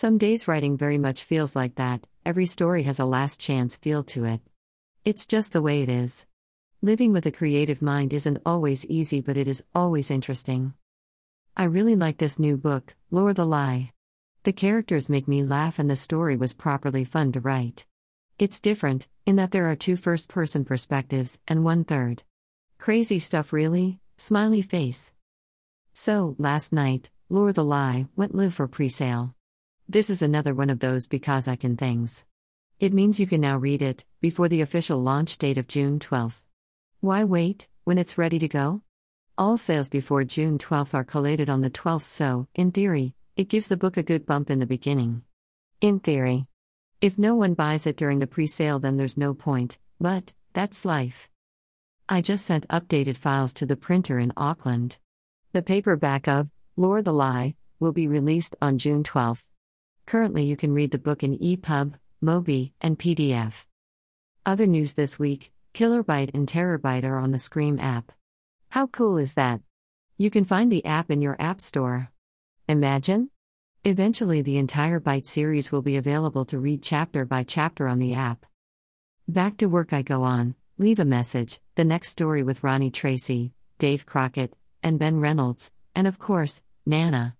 Some days writing very much feels like that, every story has a last chance feel to it. It's just the way it is. Living with a creative mind isn't always easy, but it is always interesting. I really like this new book, Lore the Lie. The characters make me laugh, and the story was properly fun to write. It's different, in that there are two first person perspectives and one third. Crazy stuff, really? Smiley face. So, last night, Lore the Lie went live for pre sale. This is another one of those because I can things. It means you can now read it, before the official launch date of June 12th. Why wait, when it's ready to go? All sales before June 12th are collated on the 12th, so, in theory, it gives the book a good bump in the beginning. In theory. If no one buys it during the pre sale, then there's no point, but, that's life. I just sent updated files to the printer in Auckland. The paperback of Lore the Lie will be released on June 12th. Currently, you can read the book in EPUB, Mobi, and PDF. Other news this week Killer-Byte and Terror-Byte are on the Scream app. How cool is that? You can find the app in your App Store. Imagine? Eventually, the entire Byte series will be available to read chapter by chapter on the app. Back to work I go on, leave a message, the next story with Ronnie Tracy, Dave Crockett, and Ben Reynolds, and of course, Nana.